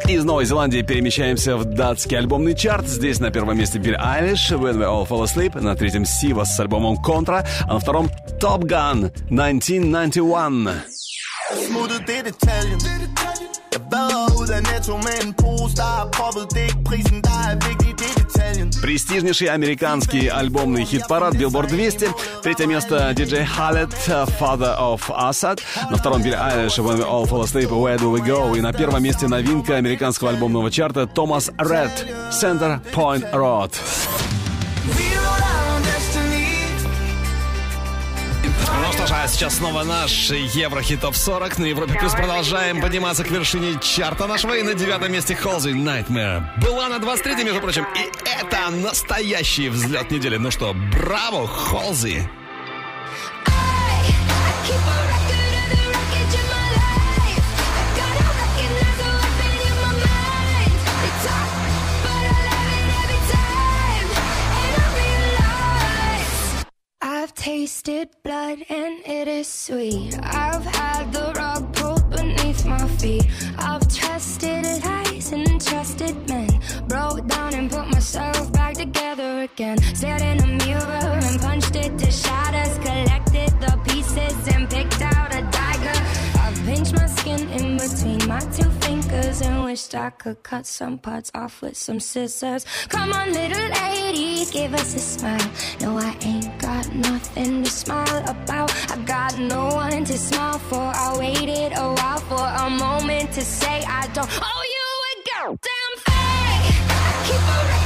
Из Новой Зеландии перемещаемся в датский альбомный чарт. Здесь на первом месте Билли Айлиш, When We All Fall Asleep. На третьем Сива с альбомом Contra. А на втором Top Gun 1991. Smuttet det detaljen Jeg vader ud af netto med en pose Der er proppet Det er ikke prisen, der er vigtig Det er detaljen Престижнейший американский альбомный хит-парад Billboard 200. Третье место диджей Халет Father of Assad. На втором Билли Айлиш When We All Fall Asleep Where Do We Go. И на первом месте новинка американского альбомного чарта Томас Ред Center Point Road. Что же, а сейчас снова наш Еврохит Топ 40 на Европе Плюс. Продолжаем подниматься к вершине чарта нашего. И на девятом месте Холзи Nightmare. Была на 23 между прочим. И это настоящий взлет недели. Ну что, браво, Холзи! I've tasted blood and it is sweet. I've had the rug pulled beneath my feet. I've trusted lies and trusted men. Broke down and put myself back together again. Stared in a mirror and punched it to shatters. Collected the pieces and picked out my two fingers and wished I could cut some parts off with some scissors. Come on, little lady, give us a smile. No, I ain't got nothing to smile about. I got no one to smile for. I waited a while for a moment to say I don't owe you a goddamn thing. I keep a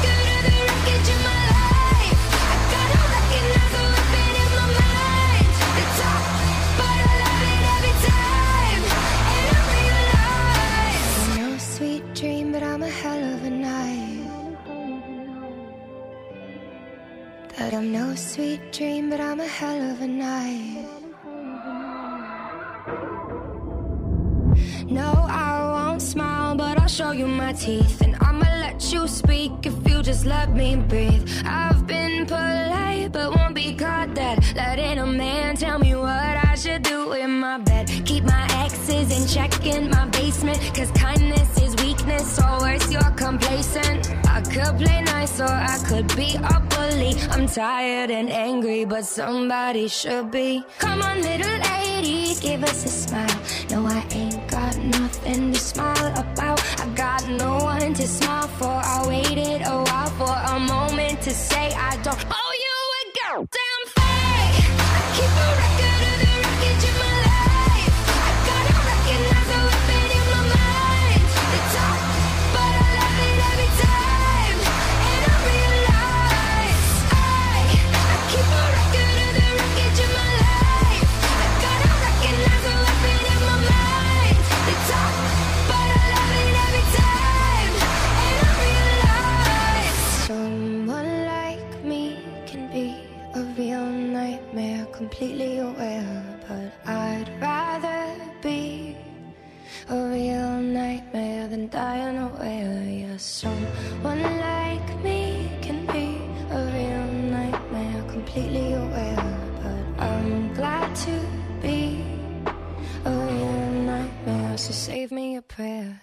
a hell of a night. That I'm no sweet dream, but I'm a hell of a night. No, I won't smile, but I'll show you my teeth. And I'ma let you speak if you just let me breathe. I've been polite, but won't be caught dead. Letting a man tell me what I should do in my bed. Keep my exes in check in my basement. Cause kindness is weakness, or worse, you're complacent. I could play nice, or I could be a bully. I'm tired and angry, but somebody should be. Come on, little lady, give us a smile. No, I ain't got nothing to smile about. I got no one to smile for. I waited a while for a moment to say I don't owe you a thing. and dying away. Oh, yeah, someone like me can be a real nightmare, completely aware. But I'm glad to be a real nightmare, so save me a prayer.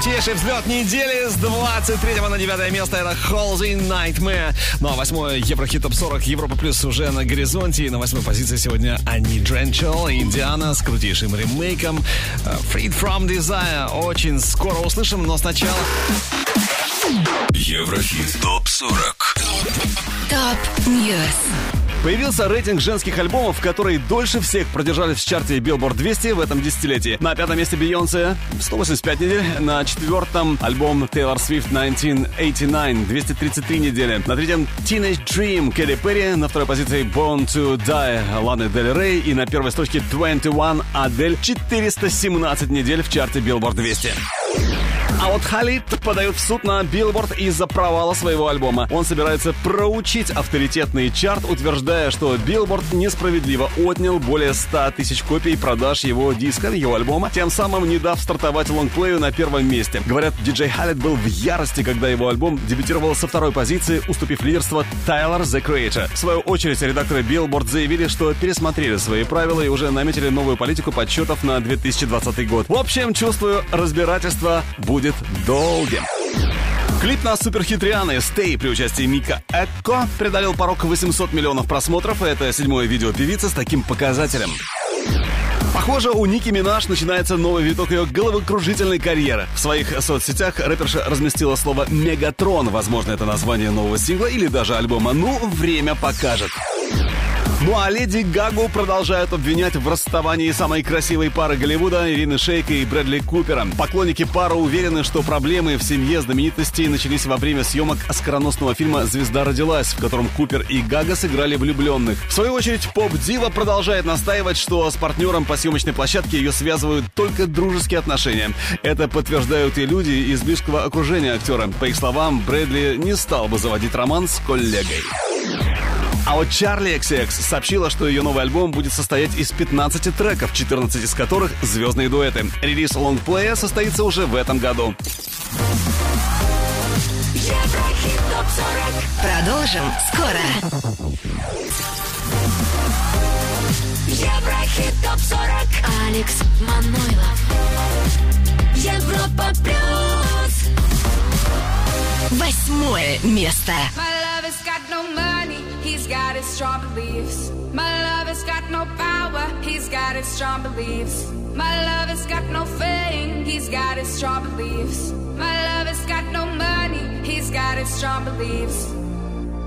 Крутейший взлет недели с 23 на 9 место это Halsey Nightmare. Ну а восьмое Еврохит Топ 40 Европа Плюс уже на горизонте. И на восьмой позиции сегодня Ани Drenchill и Indiiana с крутейшим ремейком э, Freed From Desire. Очень скоро услышим, но сначала... Еврохит ТОП-40 Top News. Появился рейтинг женских альбомов, которые дольше всех продержались в чарте Billboard 200 в этом десятилетии. На пятом месте Бейонсе 185 недель, на четвертом альбом Taylor Swift 1989 233 недели, на третьем Teenage Dream Кэти Перри, на второй позиции Born to Die Ланы Дель Рей и на первой строчке 21 Адель 417 недель в чарте Billboard 200. А вот Халид подает в суд на Билборд из-за провала своего альбома. Он собирается проучить авторитетный чарт, утверждая, что Билборд несправедливо отнял более 100 тысяч копий продаж его диска, его альбома, тем самым не дав стартовать лонгплею на первом месте. Говорят, диджей Халид был в ярости, когда его альбом дебютировал со второй позиции, уступив лидерство Tyler, The Creator. В свою очередь, редакторы Билборд заявили, что пересмотрели свои правила и уже наметили новую политику подсчетов на 2020 год. В общем, чувствую, разбирательство будет долгим. Клип на суперхит Рианы «Stay» при участии Мика Экко преодолел порог 800 миллионов просмотров, и это седьмое видео певицы с таким показателем. Похоже, у Ники Минаж начинается новый виток ее головокружительной карьеры. В своих соцсетях рэперша разместила слово «Мегатрон». Возможно, это название нового сингла или даже альбома. Ну, время покажет. Ну а Леди Гагу продолжают обвинять в расставании самой красивой пары Голливуда Ирины Шейка и Брэдли Купера. Поклонники пары уверены, что проблемы в семье знаменитостей начались во время съемок оскароносного фильма «Звезда родилась», в котором Купер и Гага сыграли влюбленных. В свою очередь, поп-дива продолжает настаивать, что с партнером по съемочной площадке ее связывают только дружеские отношения. Это подтверждают и люди из близкого окружения актера. По их словам, Брэдли не стал бы заводить роман с коллегой. А вот Чарли XX сообщила, что ее новый альбом будет состоять из 15 треков, 14 из которых звездные дуэты. Релиз лонгплея состоится уже в этом году. Еврохит топ 40. Продолжим скоро. Еврохит топ 40. Алекс Манойлов. Европа плюс. Восьмое место. My lover's got no money, he's got his strong beliefs. My love has got no power, he's got his strong beliefs. My love has got no fame, he's got his strong beliefs. My lover's got no money, he's got his strong beliefs.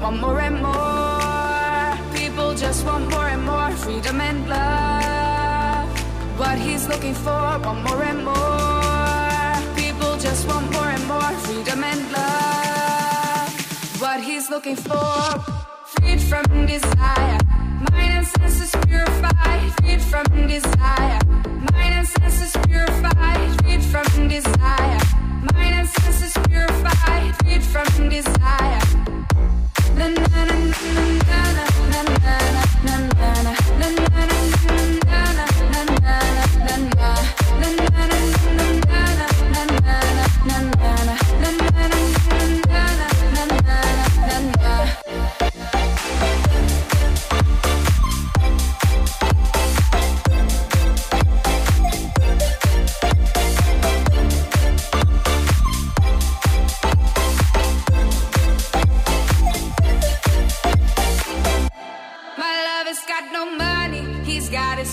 Want more and more, people just want more and more freedom and love. What he's looking for, want more and more. People just want more and more freedom and love. What he's looking for, freed from desire. Mind and senses purified, freed from desire. Mind and senses purified, freed from desire. Mind and senses purified, freed from desire. Na na na na na na na na na na na na na na na na na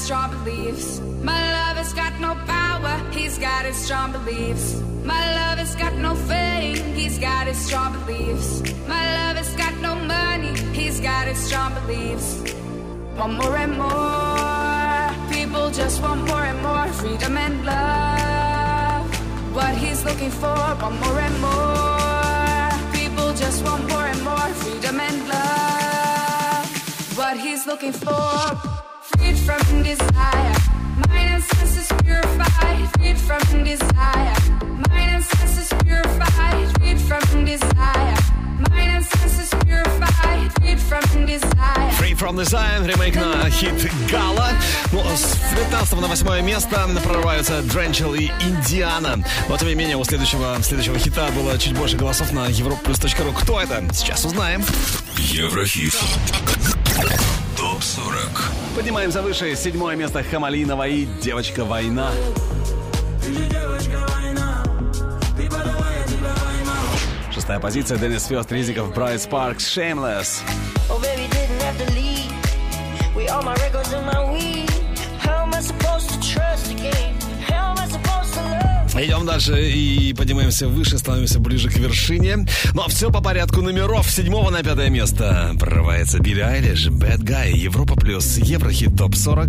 strong beliefs. My love has got no power, he's got his strong beliefs. My love has got no fame, he's got his strong beliefs. My love has got no money, he's got his strong beliefs. Want more and more, people just want more and more freedom and love. What he's looking for, want more and more, people just want more and more freedom and love what he's looking for. From Desire, ремейк на хит Гала. Ну, с 15 на 8 место прорываются Дренчел и Индиана. Но, тем не менее, у следующего, следующего хита было чуть больше голосов на европлюс.ру. Кто это? Сейчас узнаем. Еврохит. Топ 40. Поднимаемся выше. Седьмое место Хамалинова и Девочка Война. Шестая позиция Денис Фест, Ризиков, Брайт Спаркс, Shameless. Oh, baby, Идем дальше и поднимаемся выше, становимся ближе к вершине. Но все по порядку номеров. С седьмого на пятое место прорывается Билли Айлиш, Bad Guy, Европа плюс, Еврохит топ 40.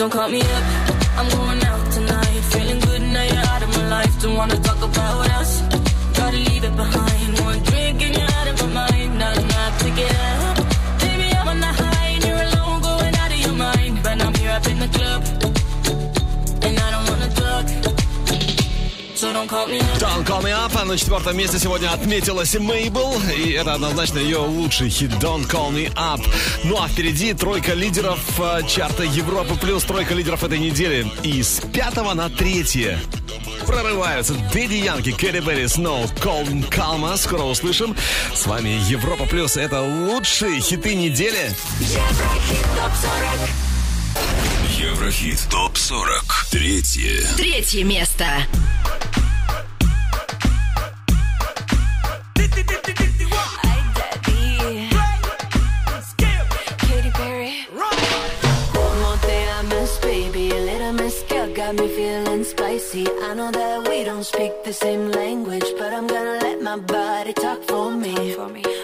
Don't call me up, I'm going out tonight. Feeling good now you're out of my life. Don't wanna talk about us. Gotta leave it behind. Don't call me up. А на четвертом месте сегодня отметилась Мейбл. И это однозначно ее лучший хит Don't call me up. Ну а впереди тройка лидеров э, чарта Европы плюс тройка лидеров этой недели. И с пятого на третье прорываются Дэдди Янки, Кэрри Берри, Сноу, Колм Калма. Скоро услышим. С вами Европа Плюс. Это лучшие хиты недели. Еврохит топ-40. Еврохит топ-40. Третье. Третье место. got me feeling spicy. I know that we don't speak the same language, but I'm gonna let my body talk for me. Talk for me.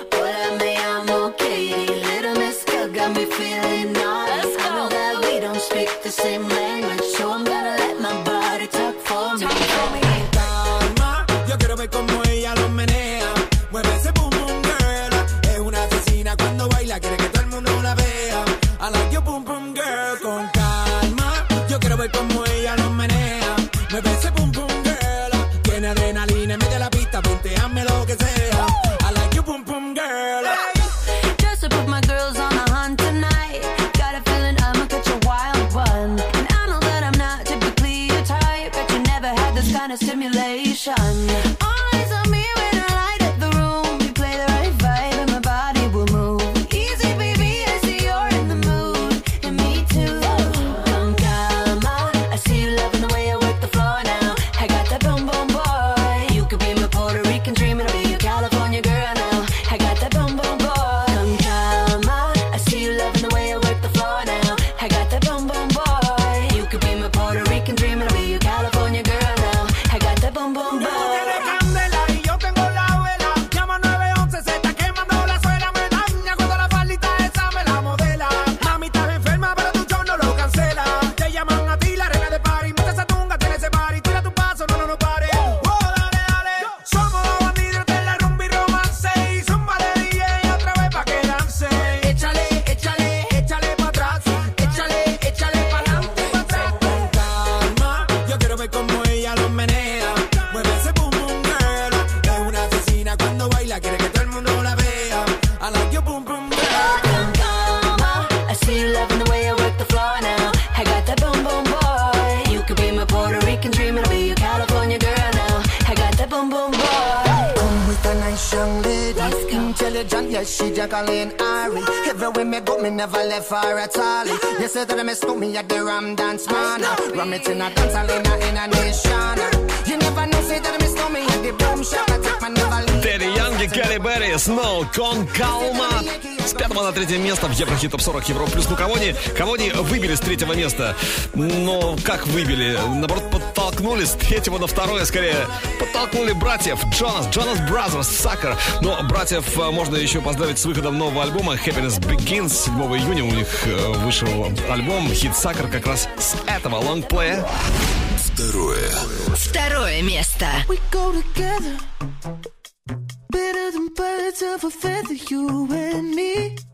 Calma. С пятого на третье место в Еврохит Топ 40 Европа Плюс. Ну, кого они, кого они выбили с третьего места? Но как выбили? Наоборот, подтолкнули с третьего на второе, скорее. Подтолкнули братьев Джонас, Jonas Brothers, Sucker. Но братьев э, можно еще поздравить с выходом нового альбома Happiness Begins. 7 июня у них э, вышел альбом Хит Sucker как раз с этого лонгплея. Второе. Второе место. We go together. love affair that you and me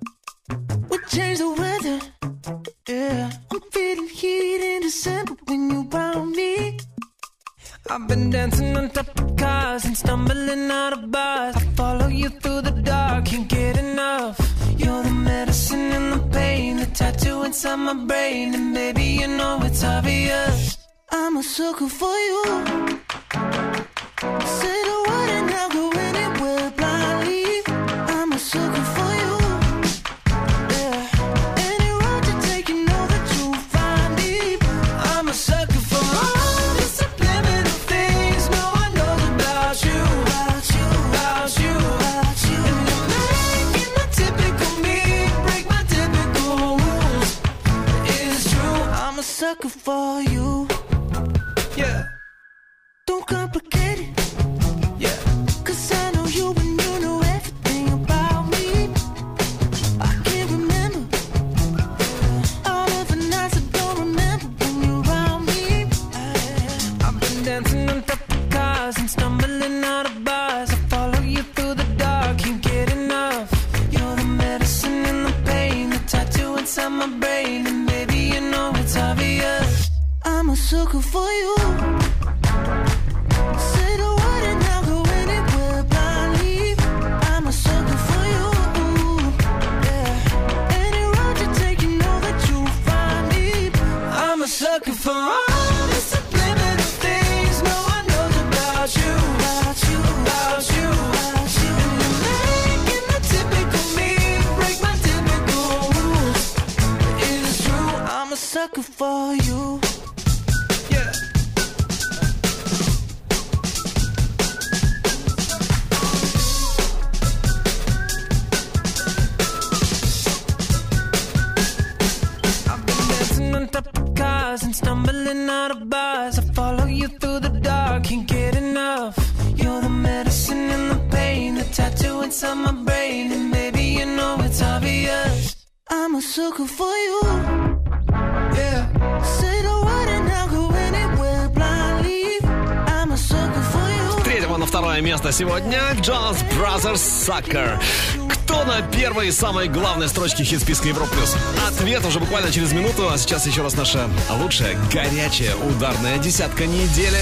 сегодня Джонс Brothers Sucker. Кто на первой и самой главной строчке хит-списка Европ+. плюс? Ответ уже буквально через минуту, а сейчас еще раз наша лучшая, горячая, ударная десятка недели.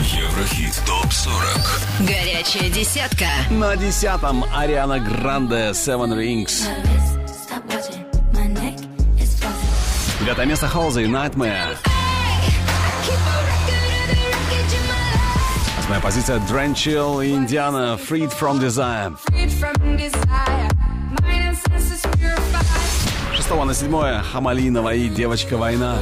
Еврохит ТОП-40 Горячая десятка На десятом Ариана Гранде Seven Rings Девятое место и Nightmare Классная позиция. Дранчил и Индиана. Freed from Desire. 6 на седьмое, Хамалинова и Девочка Война.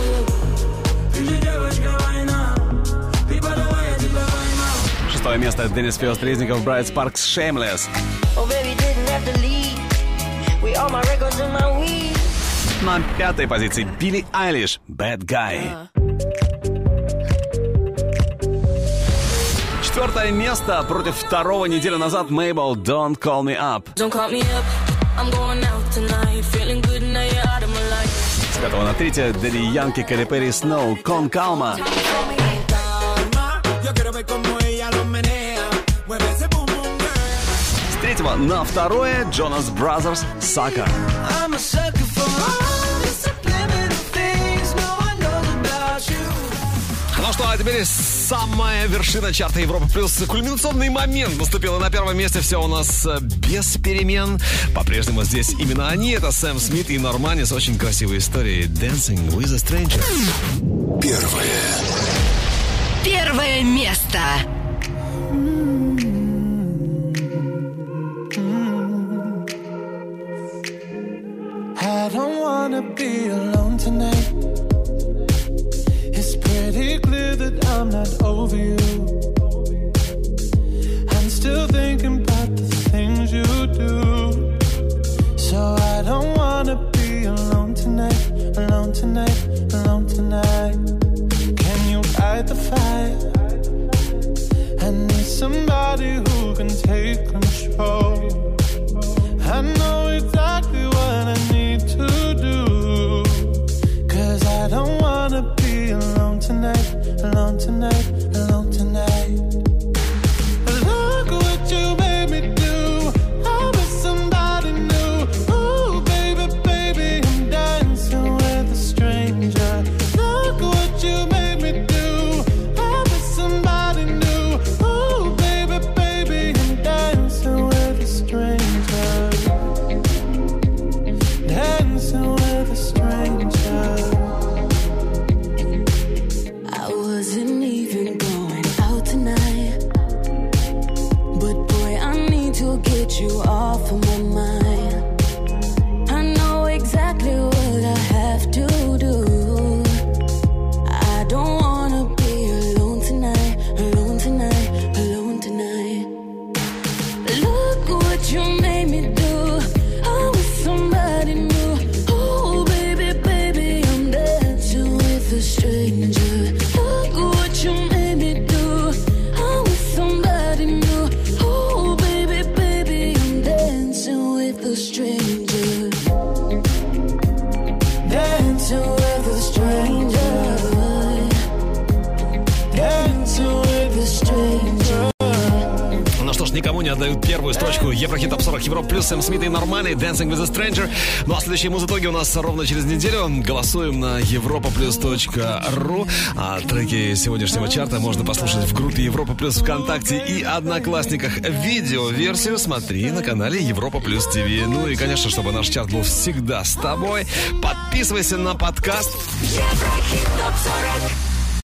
Шестое место Денис Фиос Трезников, Брайт Спаркс, Shameless. На пятой позиции Билли Айлиш, Bad Guy. Четвертое место против второго недели назад Mabel Don't Call Me Up. Don't С пятого на третье Daddy Yankee, Katy Perry, Snow, Con Calma. С третьего на второе Jonas Brothers Sucker. Sucker. что а это были самая вершина чарта Европы плюс кульминационный момент наступил. И на первом месте все у нас э, без перемен. По-прежнему здесь именно они. Это Сэм Смит и Нормани с очень красивой историей Dancing with a Stranger. Первое. Первое место. over you. Dancing with a Stranger. Ну а следующие музытоги у нас ровно через неделю. Голосуем на europaplus.ru. А треки сегодняшнего чарта можно послушать в группе Европа Плюс ВКонтакте и Одноклассниках. Видео-версию смотри на канале Европа Плюс ТВ. Ну и, конечно, чтобы наш чарт был всегда с тобой, подписывайся на подкаст. Еврохит топ 40